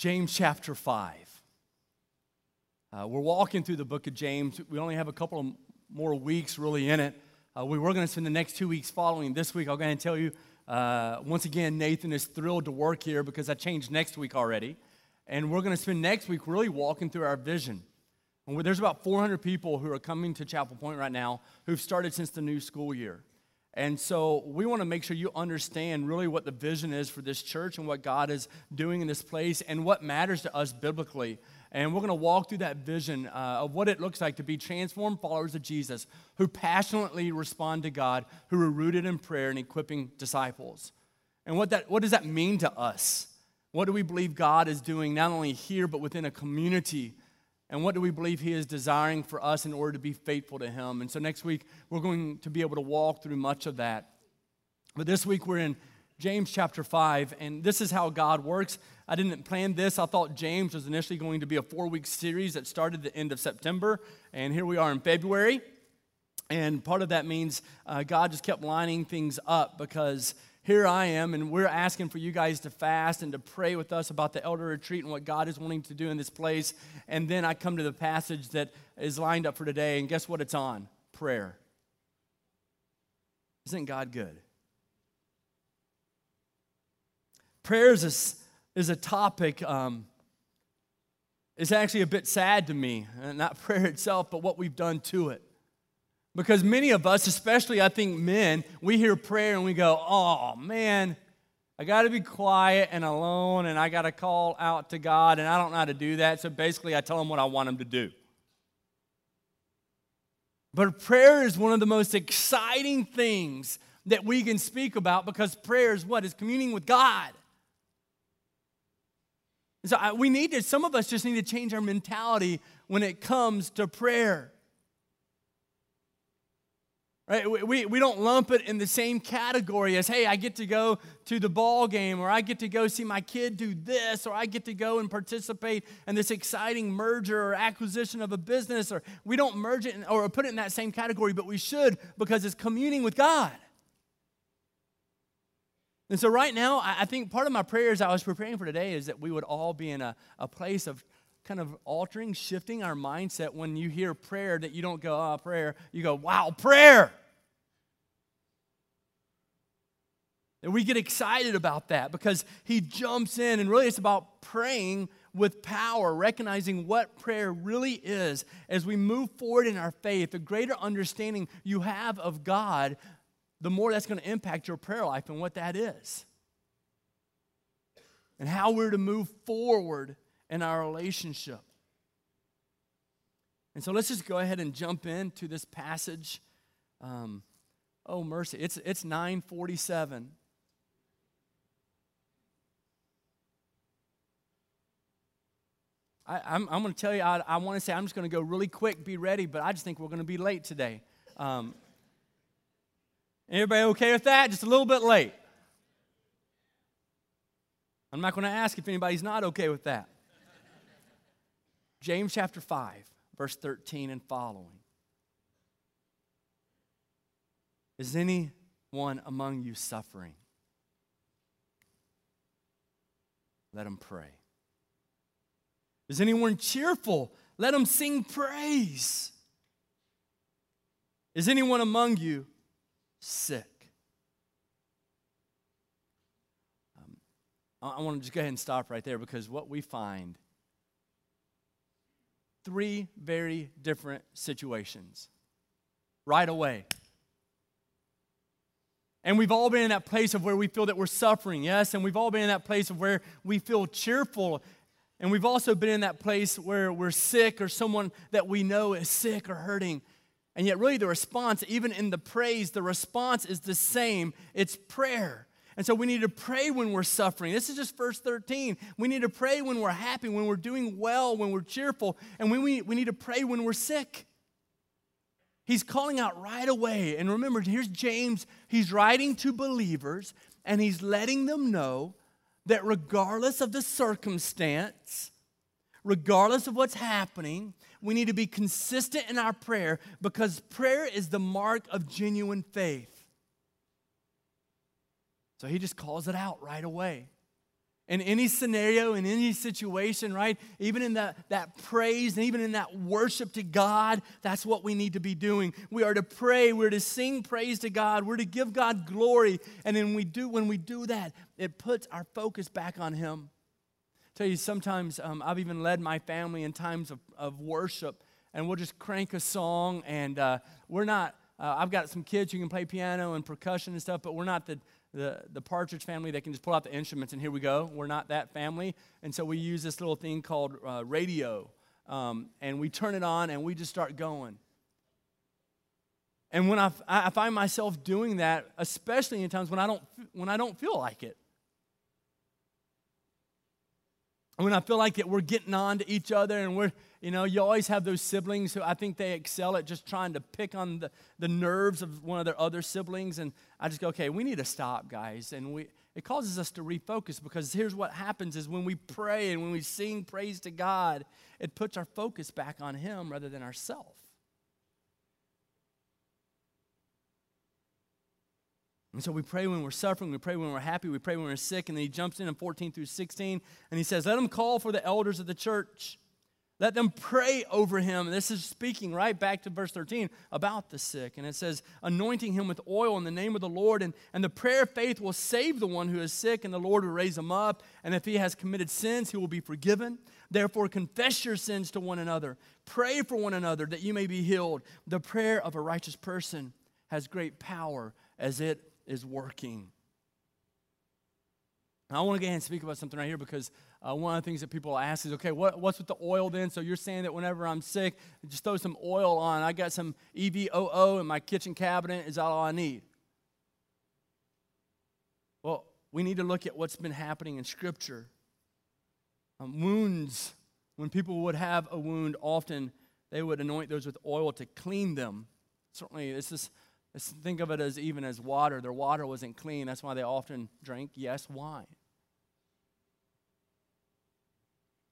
James chapter 5. Uh, we're walking through the book of James. We only have a couple more weeks really in it. Uh, we were going to spend the next two weeks following this week. I'm going to tell you uh, once again, Nathan is thrilled to work here because I changed next week already. And we're going to spend next week really walking through our vision. And there's about 400 people who are coming to Chapel Point right now who've started since the new school year. And so we want to make sure you understand really what the vision is for this church and what God is doing in this place and what matters to us biblically. And we're going to walk through that vision uh, of what it looks like to be transformed followers of Jesus who passionately respond to God, who are rooted in prayer and equipping disciples. And what, that, what does that mean to us? What do we believe God is doing not only here, but within a community and what do we believe He is desiring for us in order to be faithful to Him? And so next week, we're going to be able to walk through much of that. But this week, we're in James chapter 5, and this is how God works. I didn't plan this. I thought James was initially going to be a four week series that started the end of September, and here we are in February. And part of that means uh, God just kept lining things up because here I am, and we're asking for you guys to fast and to pray with us about the elder retreat and what God is wanting to do in this place. And then I come to the passage that is lined up for today, and guess what it's on? Prayer. Isn't God good? Prayer is a, is a topic, um, it's actually a bit sad to me. Not prayer itself, but what we've done to it. Because many of us, especially I think men, we hear prayer and we go, oh man, I got to be quiet and alone and I got to call out to God and I don't know how to do that. So basically, I tell him what I want him to do. But prayer is one of the most exciting things that we can speak about because prayer is what? Is communing with God. so I, we need to, some of us just need to change our mentality when it comes to prayer. Right? We, we don't lump it in the same category as, hey, I get to go to the ball game, or I get to go see my kid do this, or I get to go and participate in this exciting merger or acquisition of a business, or we don't merge it in, or put it in that same category, but we should because it's communing with God. And so, right now, I think part of my prayers I was preparing for today is that we would all be in a, a place of kind of altering, shifting our mindset when you hear prayer that you don't go, oh, prayer. You go, wow, prayer. And we get excited about that because he jumps in, and really it's about praying with power, recognizing what prayer really is as we move forward in our faith. The greater understanding you have of God, the more that's going to impact your prayer life and what that is. And how we're to move forward in our relationship. And so let's just go ahead and jump into this passage. Um, oh, mercy. It's, it's 947. I, am going to tell you, I, I want to say I'm just going to go really quick, be ready, but I just think we're going to be late today. Um, everybody okay with that? Just a little bit late. I'm not going to ask if anybody's not okay with that. James chapter 5, verse 13 and following. Is anyone among you suffering? Let him pray. Is anyone cheerful? Let him sing praise. Is anyone among you sick? Um, I want to just go ahead and stop right there because what we find three very different situations right away. And we've all been in that place of where we feel that we're suffering, yes? And we've all been in that place of where we feel cheerful and we've also been in that place where we're sick or someone that we know is sick or hurting. And yet, really, the response, even in the praise, the response is the same it's prayer. And so we need to pray when we're suffering. This is just verse 13. We need to pray when we're happy, when we're doing well, when we're cheerful, and when we, we need to pray when we're sick. He's calling out right away. And remember, here's James. He's writing to believers, and he's letting them know that regardless of the circumstance, regardless of what's happening, we need to be consistent in our prayer because prayer is the mark of genuine faith. So he just calls it out right away. In any scenario, in any situation, right? Even in that, that praise and even in that worship to God, that's what we need to be doing. We are to pray, we're to sing praise to God, we're to give God glory. And then we do, when we do that, it puts our focus back on Him. I tell you, sometimes um, I've even led my family in times of, of worship, and we'll just crank a song, and uh, we're not. Uh, I've got some kids who can play piano and percussion and stuff, but we're not the the, the Partridge family that can just pull out the instruments and here we go. We're not that family. And so we use this little thing called uh, radio. Um, and we turn it on and we just start going. And when I, I find myself doing that, especially in times when I don't, when I don't feel like it. When I feel like it, we're getting on to each other and we're, you know, you always have those siblings who I think they excel at just trying to pick on the, the nerves of one of their other siblings. And I just go, okay, we need to stop, guys. And we, it causes us to refocus because here's what happens is when we pray and when we sing praise to God, it puts our focus back on Him rather than ourselves. And so we pray when we're suffering, we pray when we're happy, we pray when we're sick, and then he jumps in in 14 through 16 and he says, Let them call for the elders of the church let them pray over him. This is speaking right back to verse 13 about the sick. And it says, anointing him with oil in the name of the Lord. And, and the prayer of faith will save the one who is sick, and the Lord will raise him up. And if he has committed sins, he will be forgiven. Therefore, confess your sins to one another. Pray for one another that you may be healed. The prayer of a righteous person has great power as it is working. I want to go ahead and speak about something right here because uh, one of the things that people ask is, okay, what, what's with the oil then? So you're saying that whenever I'm sick, just throw some oil on. I got some EVOO in my kitchen cabinet. Is that all I need? Well, we need to look at what's been happening in Scripture. Um, wounds, when people would have a wound, often they would anoint those with oil to clean them. Certainly, this is Let's think of it as even as water. Their water wasn't clean. That's why they often drank, yes, wine.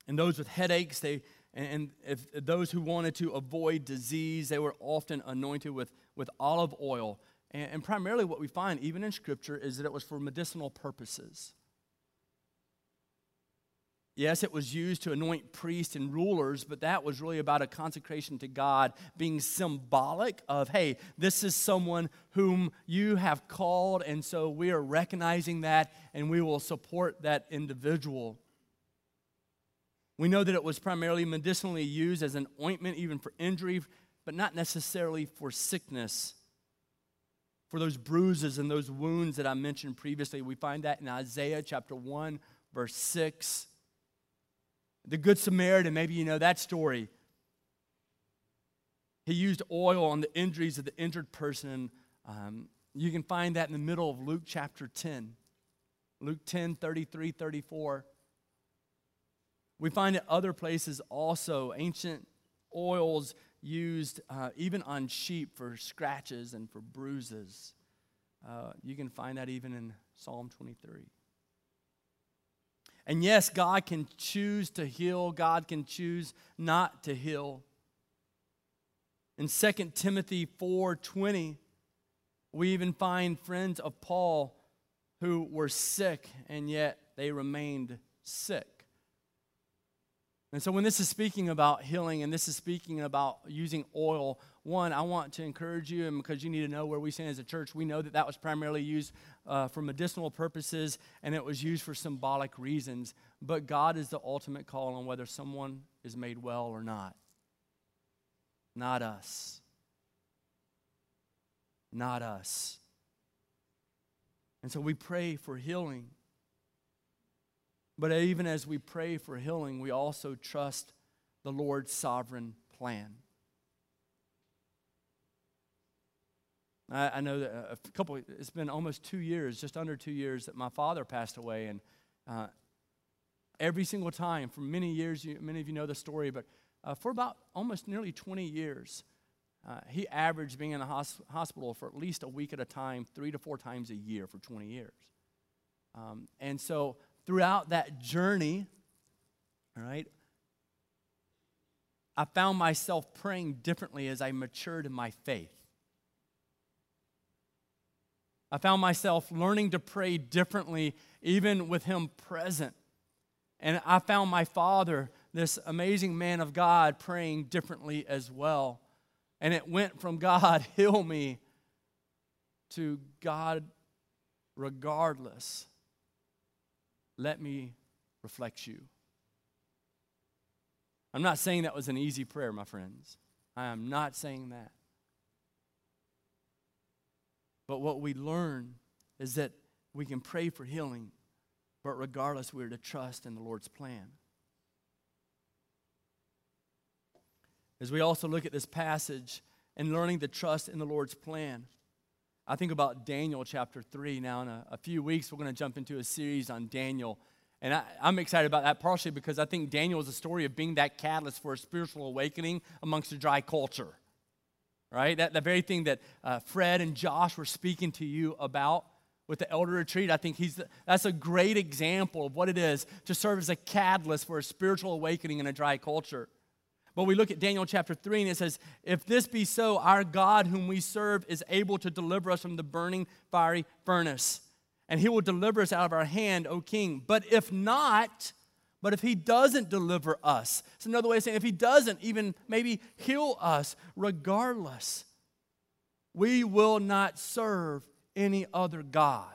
And those with headaches, they, and if those who wanted to avoid disease, they were often anointed with, with olive oil. And, and primarily, what we find, even in Scripture, is that it was for medicinal purposes. Yes, it was used to anoint priests and rulers, but that was really about a consecration to God, being symbolic of, hey, this is someone whom you have called, and so we are recognizing that and we will support that individual. We know that it was primarily medicinally used as an ointment, even for injury, but not necessarily for sickness. For those bruises and those wounds that I mentioned previously, we find that in Isaiah chapter 1, verse 6. The Good Samaritan, maybe you know that story. He used oil on the injuries of the injured person. Um, you can find that in the middle of Luke chapter 10. Luke 10, 33, 34. We find it other places also ancient oils used uh, even on sheep for scratches and for bruises. Uh, you can find that even in Psalm 23. And yes, God can choose to heal, God can choose not to heal. In 2 Timothy 4:20, we even find friends of Paul who were sick and yet they remained sick. And so, when this is speaking about healing and this is speaking about using oil, one, I want to encourage you, and because you need to know where we stand as a church, we know that that was primarily used uh, for medicinal purposes and it was used for symbolic reasons. But God is the ultimate call on whether someone is made well or not. Not us. Not us. And so we pray for healing. But even as we pray for healing, we also trust the Lord's sovereign plan. I, I know that a couple, it's been almost two years, just under two years, that my father passed away. And uh, every single time, for many years, you, many of you know the story, but uh, for about almost nearly 20 years, uh, he averaged being in the hos- hospital for at least a week at a time, three to four times a year for 20 years. Um, and so throughout that journey, all right, I found myself praying differently as I matured in my faith. I found myself learning to pray differently, even with Him present. And I found my father, this amazing man of God, praying differently as well. And it went from God, heal me, to God, regardless, let me reflect you. I'm not saying that was an easy prayer, my friends. I am not saying that. But what we learn is that we can pray for healing, but regardless, we're to trust in the Lord's plan. As we also look at this passage and learning to trust in the Lord's plan, I think about Daniel chapter 3. Now, in a, a few weeks, we're going to jump into a series on Daniel. And I, am excited about that partially because I think Daniel is a story of being that catalyst for a spiritual awakening amongst a dry culture. Right? That, the very thing that uh, Fred and Josh were speaking to you about with the elder retreat. I think he's that's a great example of what it is to serve as a catalyst for a spiritual awakening in a dry culture. But we look at Daniel chapter 3 and it says, If this be so, our God whom we serve is able to deliver us from the burning fiery furnace, and he will deliver us out of our hand, O king. But if not, but if he doesn't deliver us, it's another way of saying if he doesn't even maybe heal us, regardless, we will not serve any other God.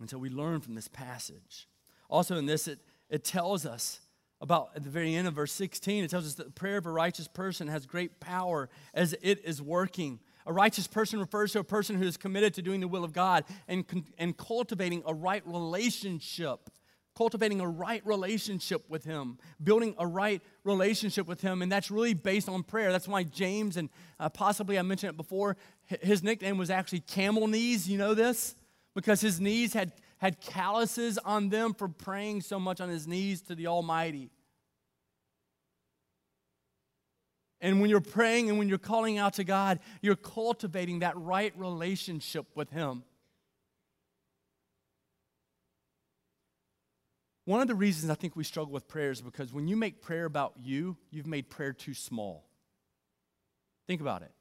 And so we learn from this passage. Also, in this, it, it tells us about at the very end of verse 16, it tells us that the prayer of a righteous person has great power as it is working. A righteous person refers to a person who is committed to doing the will of God and, and cultivating a right relationship cultivating a right relationship with Him, building a right relationship with Him. And that's really based on prayer. That's why James, and uh, possibly I mentioned it before, his nickname was actually Camel Knees. You know this? Because his knees had, had calluses on them for praying so much on his knees to the Almighty. And when you're praying and when you're calling out to God, you're cultivating that right relationship with Him. One of the reasons I think we struggle with prayer is because when you make prayer about you, you've made prayer too small. Think about it.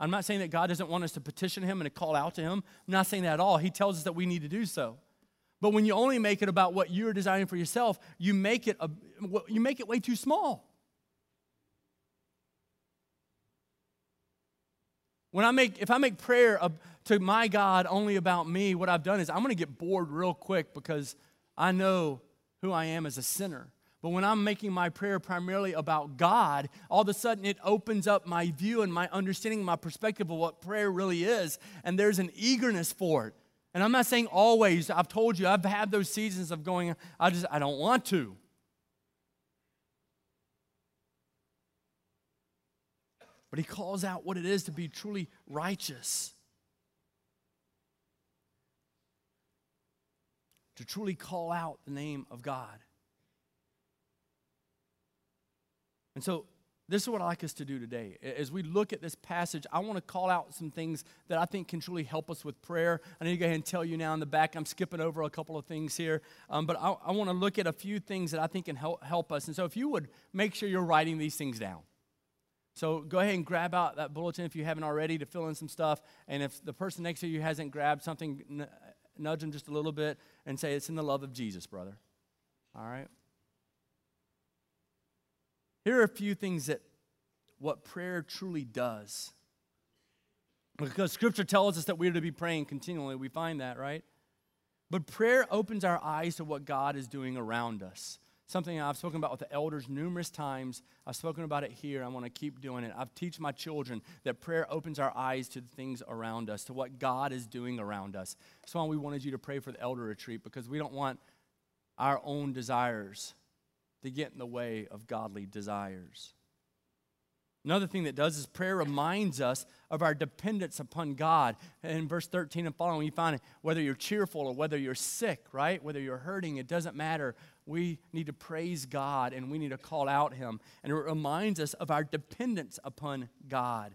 I'm not saying that God doesn't want us to petition Him and to call out to Him. I'm not saying that at all. He tells us that we need to do so. But when you only make it about what you're desiring for yourself, you make it, a, you make it way too small. When I make, if I make prayer to my God only about me, what I've done is I'm going to get bored real quick because I know who I am as a sinner. But when I'm making my prayer primarily about God, all of a sudden it opens up my view and my understanding, my perspective of what prayer really is. And there's an eagerness for it. And I'm not saying always, I've told you, I've had those seasons of going, I just, I don't want to. But he calls out what it is to be truly righteous. to truly call out the name of God. And so, this is what I'd like us to do today. As we look at this passage, I want to call out some things that I think can truly help us with prayer. I need to go ahead and tell you now in the back, I'm skipping over a couple of things here, um, but I, I, want to look at a few things that I think can help, help us. And so, if you would make sure you're writing these things down. So, go ahead and grab out that bulletin if you haven't already to fill in some stuff. And if the person next to you hasn't grabbed something, nudge them just a little bit and say, It's in the love of Jesus, brother. All right? Here are a few things that what prayer truly does. Because scripture tells us that we're to be praying continually. We find that, right? But prayer opens our eyes to what God is doing around us something I've spoken about with the elders numerous times. I've spoken about it here. I want to keep doing it. I've teach my children that prayer opens our eyes to the things around us, to what God is doing around us. That's why we wanted you to pray for the elder retreat because we don't want our own desires to get in the way of godly desires. Another thing that does is prayer reminds us of our dependence upon God. In verse 13 and following, you find it, whether you're cheerful or whether you're sick, right? Whether you're hurting, it doesn't matter. We need to praise God and we need to call out Him. And it reminds us of our dependence upon God.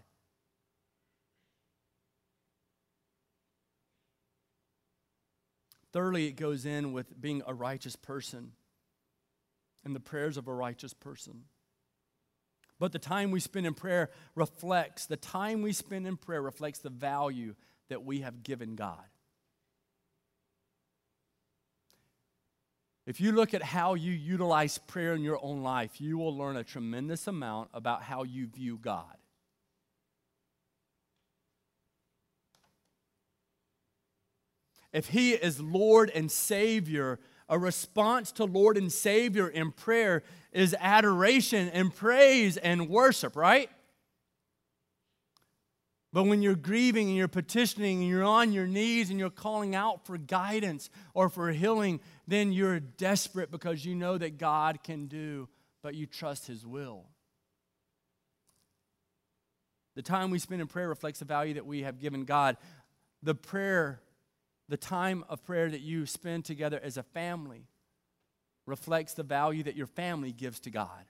Thirdly, it goes in with being a righteous person and the prayers of a righteous person. But the time we spend in prayer reflects, the time we spend in prayer reflects the value that we have given God. If you look at how you utilize prayer in your own life, you will learn a tremendous amount about how you view God. If He is Lord and Savior, a response to Lord and Savior in prayer is adoration and praise and worship, right? But when you're grieving and you're petitioning and you're on your knees and you're calling out for guidance or for healing, then you're desperate because you know that God can do, but you trust His will. The time we spend in prayer reflects the value that we have given God. The prayer, the time of prayer that you spend together as a family, reflects the value that your family gives to God.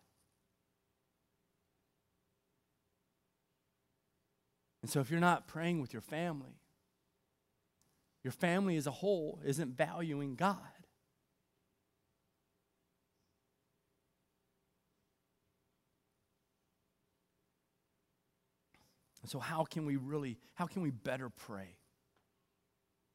And so if you're not praying with your family, your family as a whole isn't valuing God. So how can we really, how can we better pray?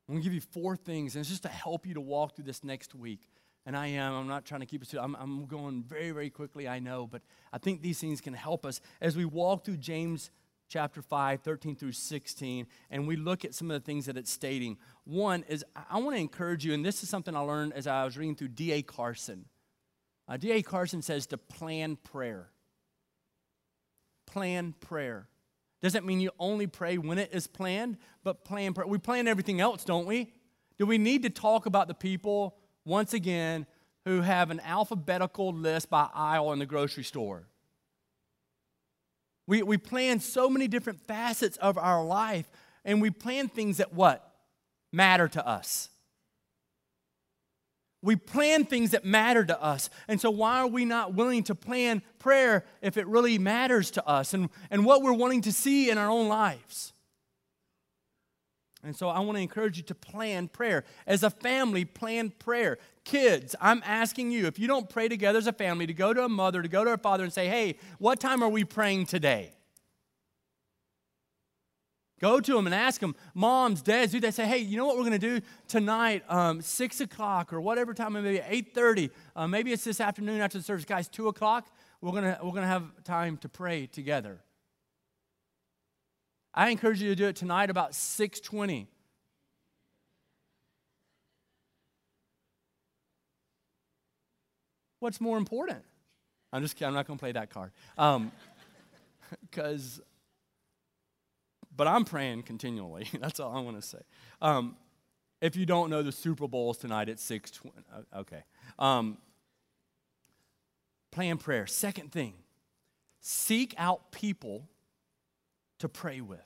I'm going to give you four things, and it's just to help you to walk through this next week. And I am, I'm not trying to keep us to, I'm, I'm going very, very quickly, I know, but I think these things can help us as we walk through James chapter 5, 13 through 16, and we look at some of the things that it's stating. One is I want to encourage you, and this is something I learned as I was reading through D.A. Carson. Uh, D.A. Carson says to plan prayer. Plan prayer. Doesn't mean you only pray when it is planned, but plan prayer. We plan everything else, don't we? Do we need to talk about the people, once again, who have an alphabetical list by aisle in the grocery store? We, we plan so many different facets of our life, and we plan things that what? Matter to us. We plan things that matter to us. And so, why are we not willing to plan prayer if it really matters to us and, and what we're wanting to see in our own lives? And so, I want to encourage you to plan prayer. As a family, plan prayer. Kids, I'm asking you, if you don't pray together as a family, to go to a mother, to go to a father and say, hey, what time are we praying today? Go to them and ask them, moms, dads, do they say, hey, you know what we're going to do tonight, um, 6 o'clock or whatever time, maybe 8.30, uh, maybe it's this afternoon after the service. Guys, 2 o'clock, we're going we're gonna have time to pray together. I encourage you to do it tonight about 620. What's more important? I'm just kidding. I'm not going to play that card. Because, um, but I'm praying continually. That's all I want to say. Um, if you don't know, the Super Bowl is tonight at 6 uh, Okay. Um, plan prayer. Second thing, seek out people to pray with.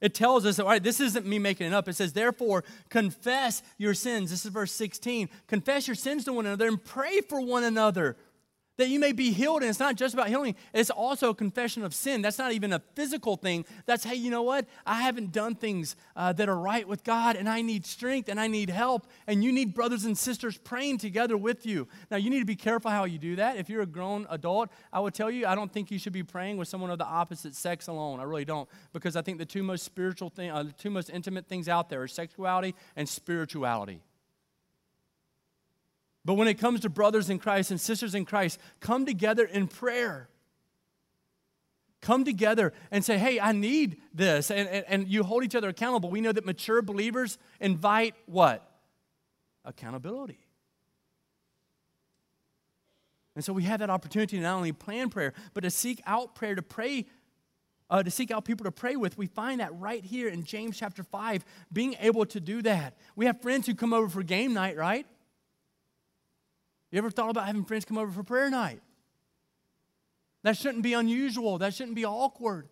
It tells us, all right, this isn't me making it up. It says, therefore, confess your sins. This is verse 16. Confess your sins to one another and pray for one another that you may be healed. And it's not just about healing, it's also a confession of sin. That's not even a physical thing. That's, hey, you know what? I haven't done things uh, that are right with God, and I need strength and I need help. And you need brothers and sisters praying together with you. Now, you need to be careful how you do that. If you're a grown adult, I would tell you, I don't think you should be praying with someone of the opposite sex alone. I really don't. Because I think the two most spiritual thing, uh, the two most intimate things out there are sexuality and spirituality. But when it comes to brothers in Christ and sisters in Christ, come together in prayer. Come together and say, hey, I need this. And, and, and you hold each other accountable. We know that mature believers invite what? Accountability. And so we have that opportunity to not only plan prayer, but to seek out prayer, to pray, uh, to seek out people to pray with. We find that right here in James chapter 5, being able to do that. We have friends who come over for game night, right? You ever thought about having friends come over for prayer night? That shouldn't be unusual. That shouldn't be awkward.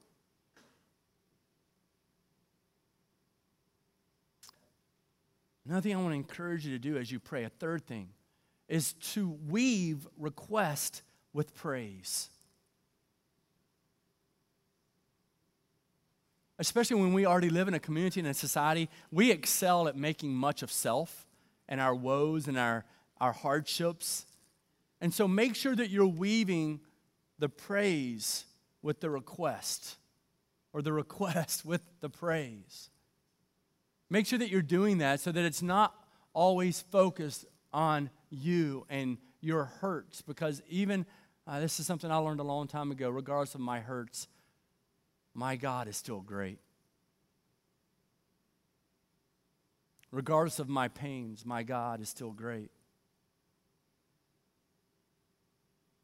Another thing I want to encourage you to do as you pray, a third thing, is to weave request with praise. Especially when we already live in a community and a society, we excel at making much of self and our woes and our our hardships. And so make sure that you're weaving the praise with the request, or the request with the praise. Make sure that you're doing that so that it's not always focused on you and your hurts because even uh, this is something I learned a long time ago, regardless of my hurts, my God is still great. Regardless of my pains, my God is still great.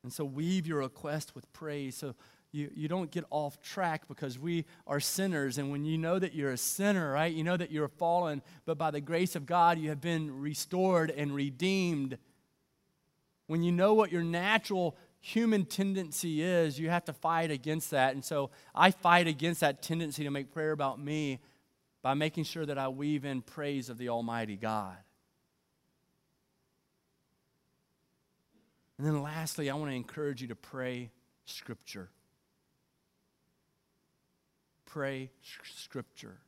And so weave your request with praise so you, you don't get off track because we are sinners. And when you know that you're a sinner, right, you know that you're fallen, but by the grace of God, you have been restored and redeemed. When you know what your natural human tendency is, you have to fight against that. And so I fight against that tendency to make prayer about me by making sure that I weave in praise of the Almighty God. And then lastly, I want to encourage you to pray Scripture. Pray Scripture.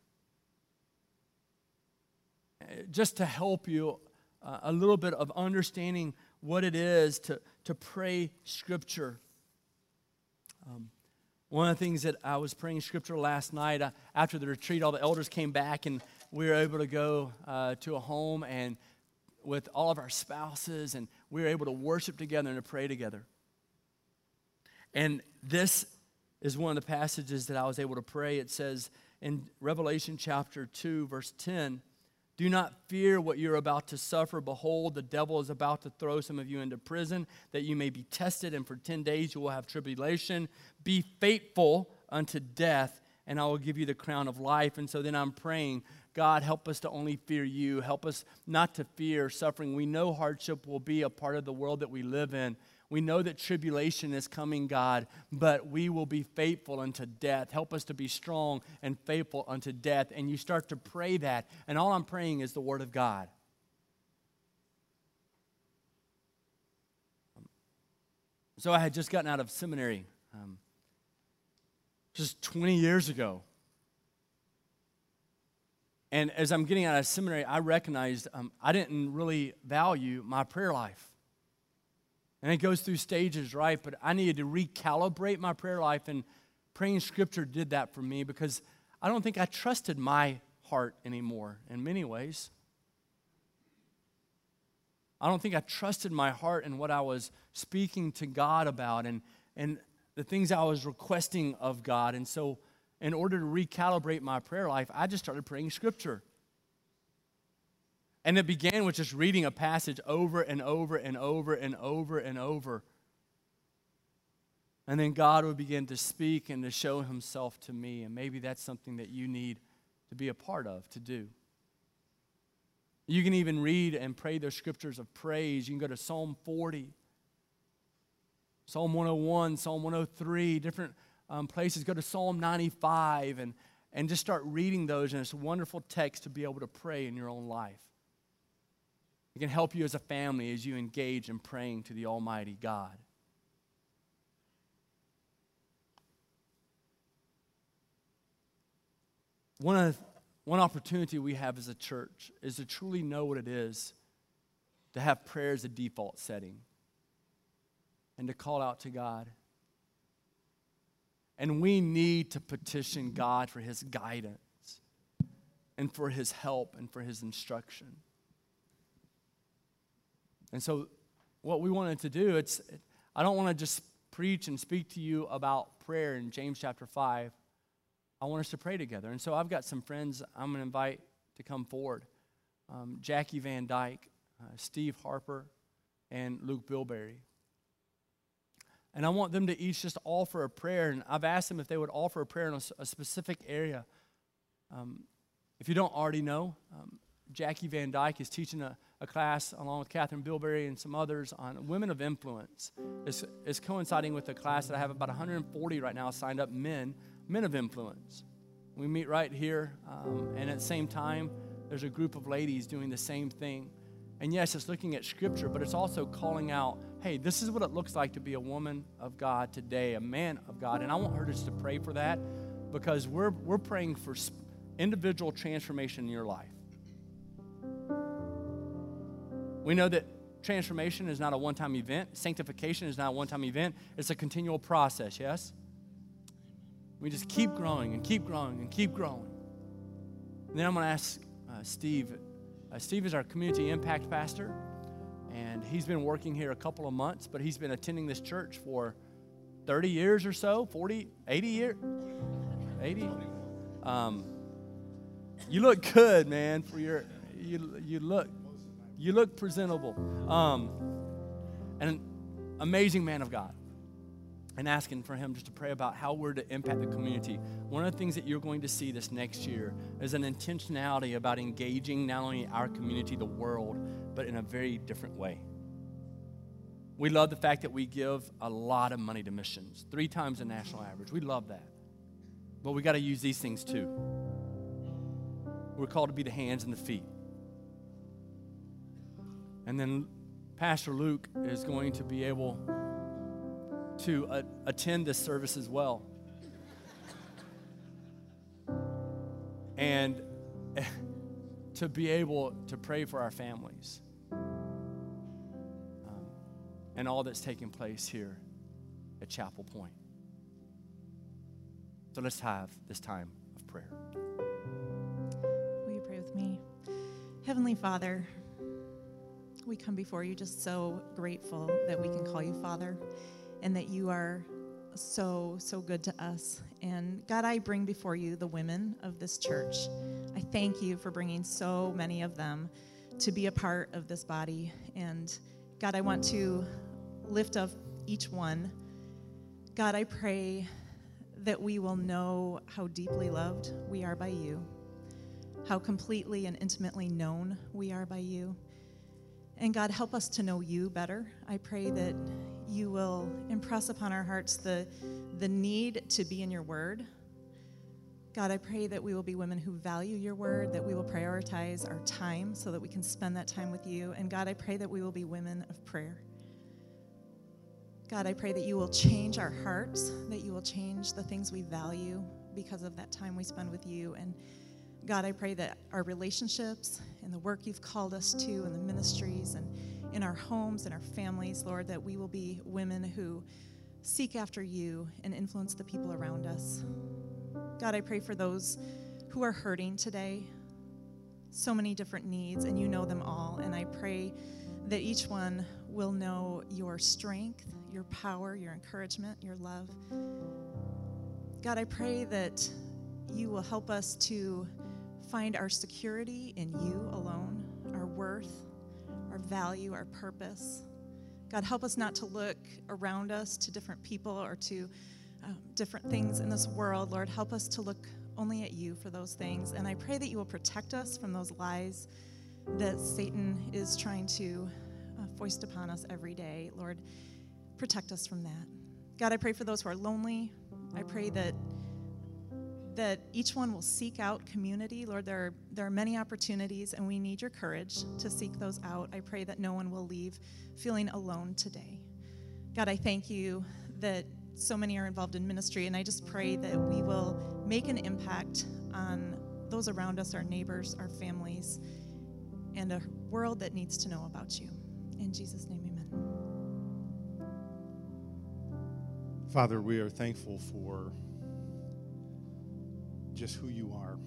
Uh, just to help you uh, a little bit of understanding what it is to, to pray Scripture. Um, one of the things that I was praying Scripture last night uh, after the retreat, all the elders came back and we were able to go uh, to a home and with all of our spouses, and we were able to worship together and to pray together. And this is one of the passages that I was able to pray. It says in Revelation chapter 2, verse 10 Do not fear what you're about to suffer. Behold, the devil is about to throw some of you into prison that you may be tested, and for 10 days you will have tribulation. Be faithful unto death, and I will give you the crown of life. And so then I'm praying God, help us to only fear you. Help us not to fear suffering. We know hardship will be a part of the world that we live in. We know that tribulation is coming, God, but we will be faithful unto death. Help us to be strong and faithful unto death. And you start to pray that, and all I'm praying is the Word of God. So I had just gotten out of seminary um, just 20 years ago. And as I'm getting out of seminary, I recognized um, I didn't really value my prayer life. And it goes through stages, right? But I needed to recalibrate my prayer life, and praying scripture did that for me because I don't think I trusted my heart anymore in many ways. I don't think I trusted my heart and what I was speaking to God about and, and the things I was requesting of God. And so in order to recalibrate my prayer life, I just started praying scripture. And it began with just reading a passage over and over and over and over and over. And then God would begin to speak and to show himself to me. And maybe that's something that you need to be a part of, to do. You can even read and pray the scriptures of praise. You can go to Psalm 40, Psalm 101, Psalm 103, different um, places, go to Psalm 95 and, and just start reading those. And it's a wonderful text to be able to pray in your own life. It can help you as a family as you engage in praying to the Almighty God. One, of, one opportunity we have as a church is to truly know what it is to have prayer as a default setting and to call out to God. And we need to petition God for his guidance and for his help and for his instruction. And so what we wanted to do, it's I don't want to just preach and speak to you about prayer in James chapter 5. I want us to pray together. And so I've got some friends I'm going to invite to come forward. Um, Jackie Van Dyke, uh, Steve Harper, and Luke Bilberry. And I want them to each just offer a prayer. And I've asked them if they would offer a prayer in a, a specific area. Um, if you don't already know, um, Jackie Van Dyke is teaching a, a, class along with Catherine Bilberry and some others on women of influence. It's, it's coinciding with a class that I have about 140 right now signed up men, men of influence. We meet right here, um, and at the same time, there's a group of ladies doing the same thing. And yes, it's looking at scripture, but it's also calling out hey, this is what it looks like to be a woman of God today, a man of God. And I want her just to pray for that because we're, we're praying for individual transformation in your life. We know that transformation is not a one time event, sanctification is not a one time event, it's a continual process, yes? We just keep growing and keep growing and keep growing. And then I'm going to ask uh, Steve. Uh, Steve is our community impact pastor. And he's been working here a couple of months, but he's been attending this church for 30 years or so, 40, 80 years, 80. Um, you look good, man. For your, you, you look, you look presentable. Um, and an amazing man of God. And asking for him just to pray about how we're to impact the community. One of the things that you're going to see this next year is an intentionality about engaging not only our community, the world, but in a very different way. We love the fact that we give a lot of money to missions, three times the national average. We love that. But we got to use these things too. We're called to be the hands and the feet. And then Pastor Luke is going to be able to uh, attend this service as well. and to be able to pray for our families um, and all that's taking place here at Chapel Point. So let's have this time of prayer. Will you pray with me? Heavenly Father, we come before you just so grateful that we can call you Father and that you are so, so good to us. And God, I bring before you the women of this church. I thank you for bringing so many of them to be a part of this body. And God, I want to lift up each one. God, I pray that we will know how deeply loved we are by you, how completely and intimately known we are by you. And God, help us to know you better. I pray that you will impress upon our hearts the, the need to be in your word. God, I pray that we will be women who value your word, that we will prioritize our time so that we can spend that time with you. And God, I pray that we will be women of prayer. God, I pray that you will change our hearts, that you will change the things we value because of that time we spend with you. And God, I pray that our relationships and the work you've called us to, and the ministries and in our homes and our families, Lord, that we will be women who seek after you and influence the people around us. God, I pray for those who are hurting today. So many different needs, and you know them all. And I pray that each one will know your strength, your power, your encouragement, your love. God, I pray that you will help us to find our security in you alone, our worth, our value, our purpose. God, help us not to look around us to different people or to um, different things in this world. Lord, help us to look only at you for those things. And I pray that you will protect us from those lies that Satan is trying to uh, foist upon us every day. Lord, protect us from that. God, I pray for those who are lonely. I pray that that each one will seek out community. Lord, there are, there are many opportunities, and we need your courage to seek those out. I pray that no one will leave feeling alone today. God, I thank you that so many are involved in ministry, and I just pray that we will make an impact on those around us, our neighbors, our families, and a world that needs to know about you. In Jesus' name, amen. Father, we are thankful for just who you are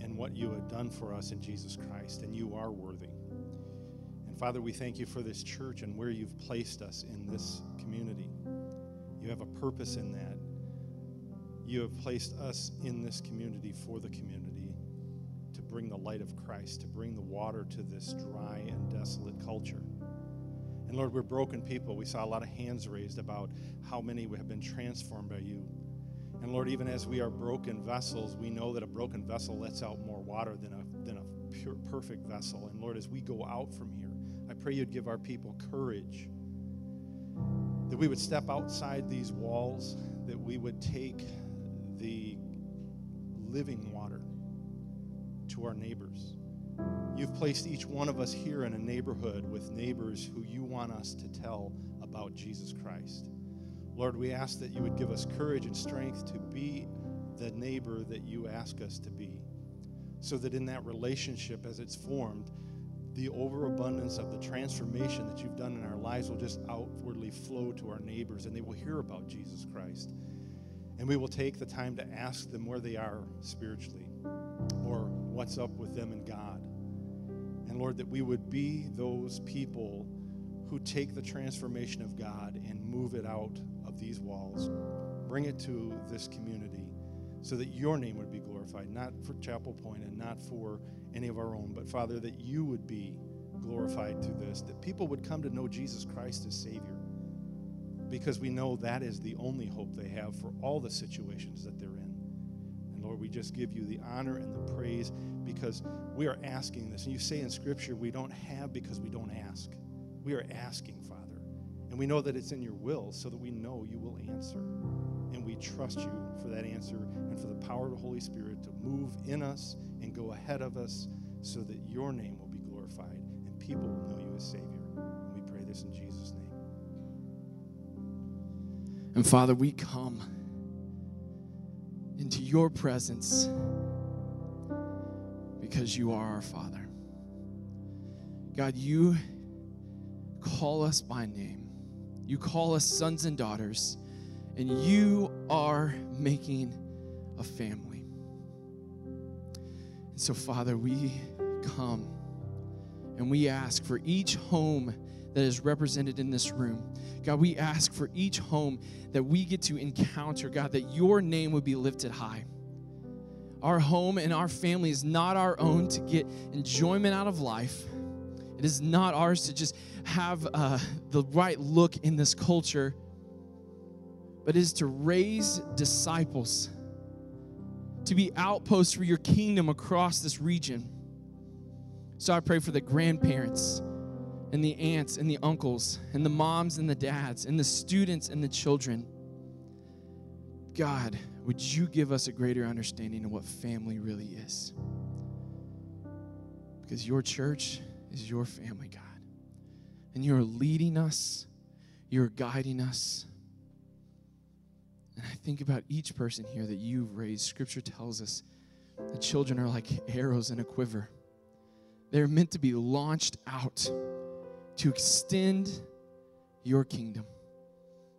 and what you have done for us in Jesus Christ, and you are worthy. And Father, we thank you for this church and where you've placed us in this community. You have a purpose in that. You have placed us in this community for the community to bring the light of Christ, to bring the water to this dry and desolate culture. And Lord, we're broken people. We saw a lot of hands raised about how many have been transformed by you. And Lord, even as we are broken vessels, we know that a broken vessel lets out more water than a, than a pure, perfect vessel. And Lord, as we go out from here, I pray you'd give our people courage, that we would step outside these walls, that we would take the living water to our neighbors. You've placed each one of us here in a neighborhood with neighbors who you want us to tell about Jesus Christ. Lord, we ask that you would give us courage and strength to be the neighbor that you ask us to be, so that in that relationship, as it's formed, the overabundance of the transformation that you've done in our lives will just outwardly flow to our neighbors, and they will hear about Jesus Christ. And we will take the time to ask them where they are spiritually or what's up with them and God. And Lord, Lord, that we would be those people who take the transformation of God and move it out of these walls, bring it to this community so that your name would be glorified, not for Chapel Point and not for any of our own, but Father, that you would be glorified through this, that people would come to know Jesus Christ as Savior because we know that is the only hope they have for all the situations that they're in. And Lord, we just give you the honor and the praise because we are asking this. And you say in Scripture, we don't have because we don't ask. We are asking, Father. And we know that it's in your will so that we know you will answer. And we trust you for that answer and for the power of the Holy Spirit to move in us and go ahead of us so that your name will be glorified and people will know you as Savior. And we pray this in Jesus' name. And Father, we come into your presence because you are our Father. God, you call us by name, you call us sons and daughters, and you are making a family. And so, Father, we come and we ask for each home that is represented in this room. God, we ask for each home that we get to encounter, God, that your name would be lifted high. Our home and our family is not our own to get enjoyment out of life. It is not ours to just have uh, the right look in this culture, but is to raise disciples, to be outposts for your kingdom across this region. So I pray for the grandparents and the aunts and the uncles and the moms and the dads and the students and the children. God, would you give us a greater understanding of what family really is? Because your church is your family, God. And you're leading us, you're guiding us. And I think about each person here that you've raised. Scripture tells us that children are like arrows in a quiver, they're meant to be launched out to extend your kingdom.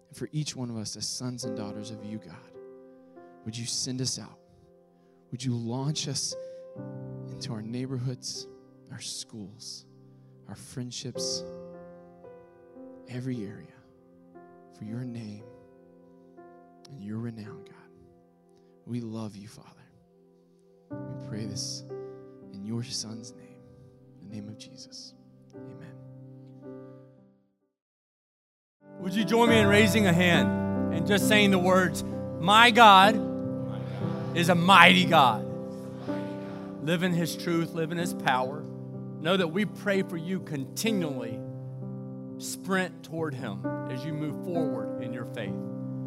And for each one of us as sons and daughters of you, God, would you send us out? Would you launch us into our neighborhoods, our schools, our friendships, every area for your name and your renown, God? We love you, Father. We pray this in your Son's name, the name of Jesus. Amen. Would you join me in raising a hand and just saying the words, My God is a mighty God. Live in His truth, live in His power. Know that we pray for you continually. Sprint toward Him as you move forward in your faith.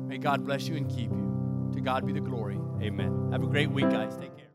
May God bless you and keep you. To God be the glory. Amen. Have a great week, guys. Take care.